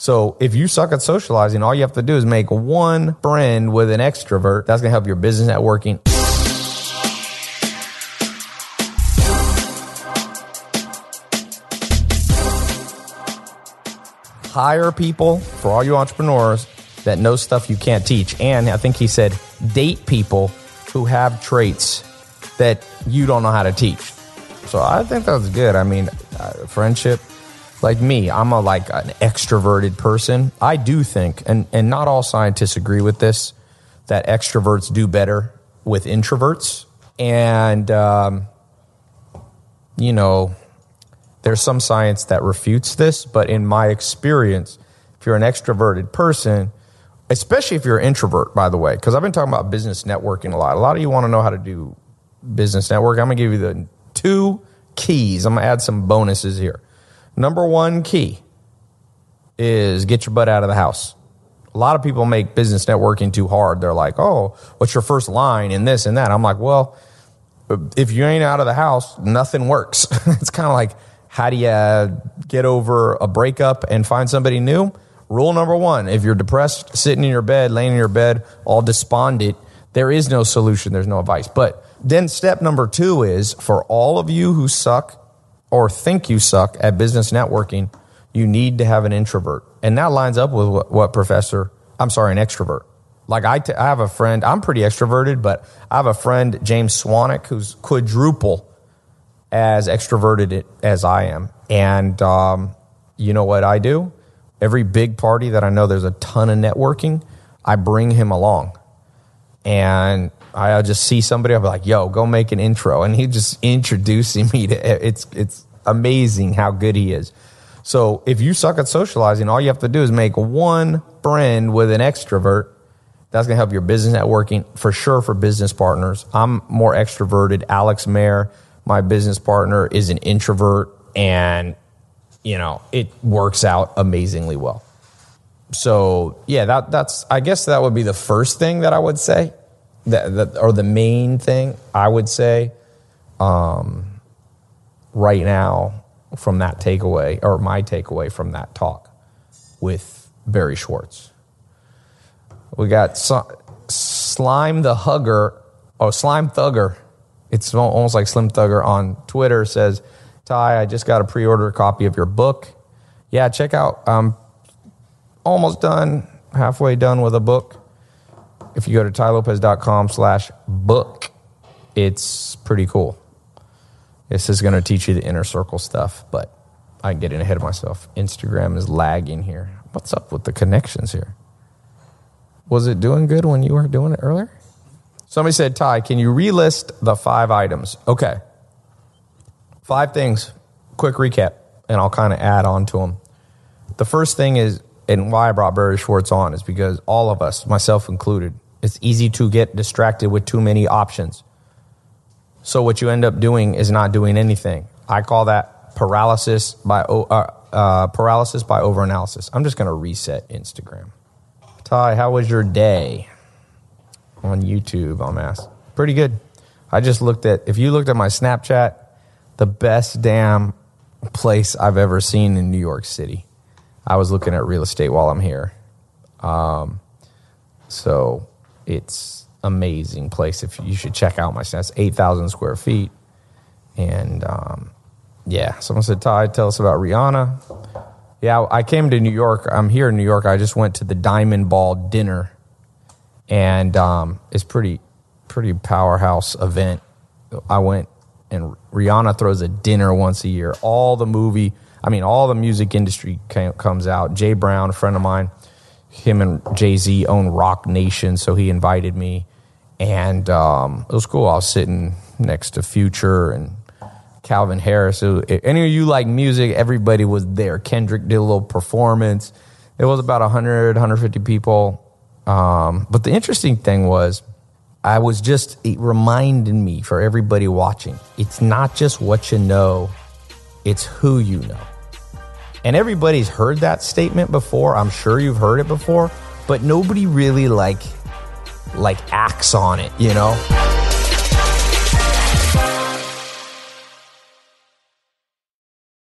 So if you suck at socializing, all you have to do is make one friend with an extrovert. That's going to help your business networking. Hire people for all you entrepreneurs that know stuff you can't teach. And I think he said, date people who have traits that you don't know how to teach. So I think that's good. I mean, uh, friendship, like me, I'm a like an extroverted person. I do think, and and not all scientists agree with this, that extroverts do better with introverts. And um, you know, there's some science that refutes this, but in my experience, if you're an extroverted person, especially if you're an introvert, by the way, because I've been talking about business networking a lot. A lot of you want to know how to do business network. I'm going to give you the two keys. I'm going to add some bonuses here. Number one key is get your butt out of the house. A lot of people make business networking too hard. They're like, oh, what's your first line in this and that? I'm like, well, if you ain't out of the house, nothing works. it's kind of like, how do you get over a breakup and find somebody new? Rule number one if you're depressed, sitting in your bed, laying in your bed, all despondent, there is no solution, there's no advice. But then step number two is for all of you who suck or think you suck at business networking, you need to have an introvert. And that lines up with what, what professor, I'm sorry, an extrovert. Like I, t- I have a friend, I'm pretty extroverted, but I have a friend, James Swanwick, who's quadruple as extroverted as I am. And um, you know what I do? Every big party that I know there's a ton of networking, I bring him along. And I'll just see somebody, I'll be like, yo, go make an intro. And he just introducing me to it's it's amazing how good he is. So if you suck at socializing, all you have to do is make one friend with an extrovert. That's gonna help your business networking for sure for business partners. I'm more extroverted. Alex Mehr, my business partner, is an introvert and you know, it works out amazingly well. So yeah, that that's I guess that would be the first thing that I would say, that, that or the main thing I would say, um, right now from that takeaway or my takeaway from that talk with Barry Schwartz. We got Slime the Hugger, oh Slime Thugger. It's almost like Slim Thugger on Twitter says Tai, I just got a pre order copy of your book. Yeah, check out. I'm almost done, halfway done with a book. If you go to tailopez.com slash book, it's pretty cool. This is going to teach you the inner circle stuff, but I'm getting ahead of myself. Instagram is lagging here. What's up with the connections here? Was it doing good when you were doing it earlier? Somebody said, Tai, can you relist the five items? Okay. Five things, quick recap, and I'll kind of add on to them. The first thing is, and why I brought Barry Schwartz on is because all of us, myself included, it's easy to get distracted with too many options. So what you end up doing is not doing anything. I call that paralysis by uh, uh, paralysis by overanalysis. I'm just going to reset Instagram. Tai, how was your day on YouTube? I'm asked. Pretty good. I just looked at if you looked at my Snapchat the best damn place I've ever seen in New York City. I was looking at real estate while I'm here. Um, so it's amazing place. If you should check out my that's eight thousand square feet, and um, yeah. Someone said, "Tai, tell us about Rihanna." Yeah, I came to New York. I'm here in New York. I just went to the Diamond Ball dinner, and um, it's pretty pretty powerhouse event. I went and Rihanna throws a dinner once a year. All the movie, I mean, all the music industry comes out. Jay Brown, a friend of mine, him and Jay Z own Roc Nation, so he invited me, and um, it was cool. I was sitting next to Future and Calvin Harris. It, any of you like music, everybody was there. Kendrick did a little performance. It was about 100, 150 people. Um, but the interesting thing was, I was just reminding me for everybody watching it's not just what you know, it's who you know. And everybody's heard that statement before. I'm sure you've heard it before, but nobody really like like acts on it, you know?